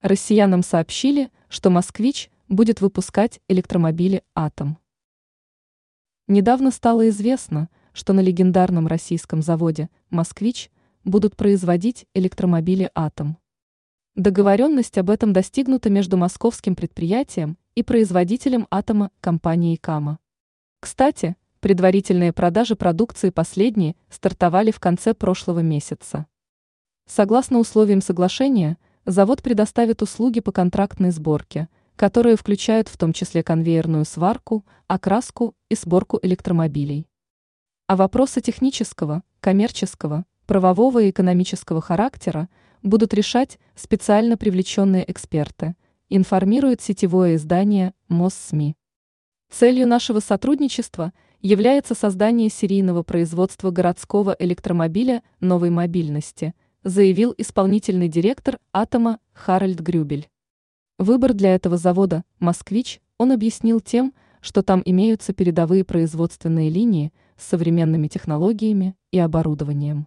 Россиянам сообщили, что «Москвич» будет выпускать электромобили «Атом». Недавно стало известно, что на легендарном российском заводе «Москвич» будут производить электромобили «Атом». Договоренность об этом достигнута между московским предприятием и производителем «Атома» компанией «Кама». Кстати, предварительные продажи продукции последней стартовали в конце прошлого месяца. Согласно условиям соглашения, завод предоставит услуги по контрактной сборке, которые включают в том числе конвейерную сварку, окраску и сборку электромобилей. А вопросы технического, коммерческого, правового и экономического характера будут решать специально привлеченные эксперты, информирует сетевое издание МОССМИ. Целью нашего сотрудничества является создание серийного производства городского электромобиля новой мобильности – заявил исполнительный директор «Атома» Харальд Грюбель. Выбор для этого завода «Москвич» он объяснил тем, что там имеются передовые производственные линии с современными технологиями и оборудованием.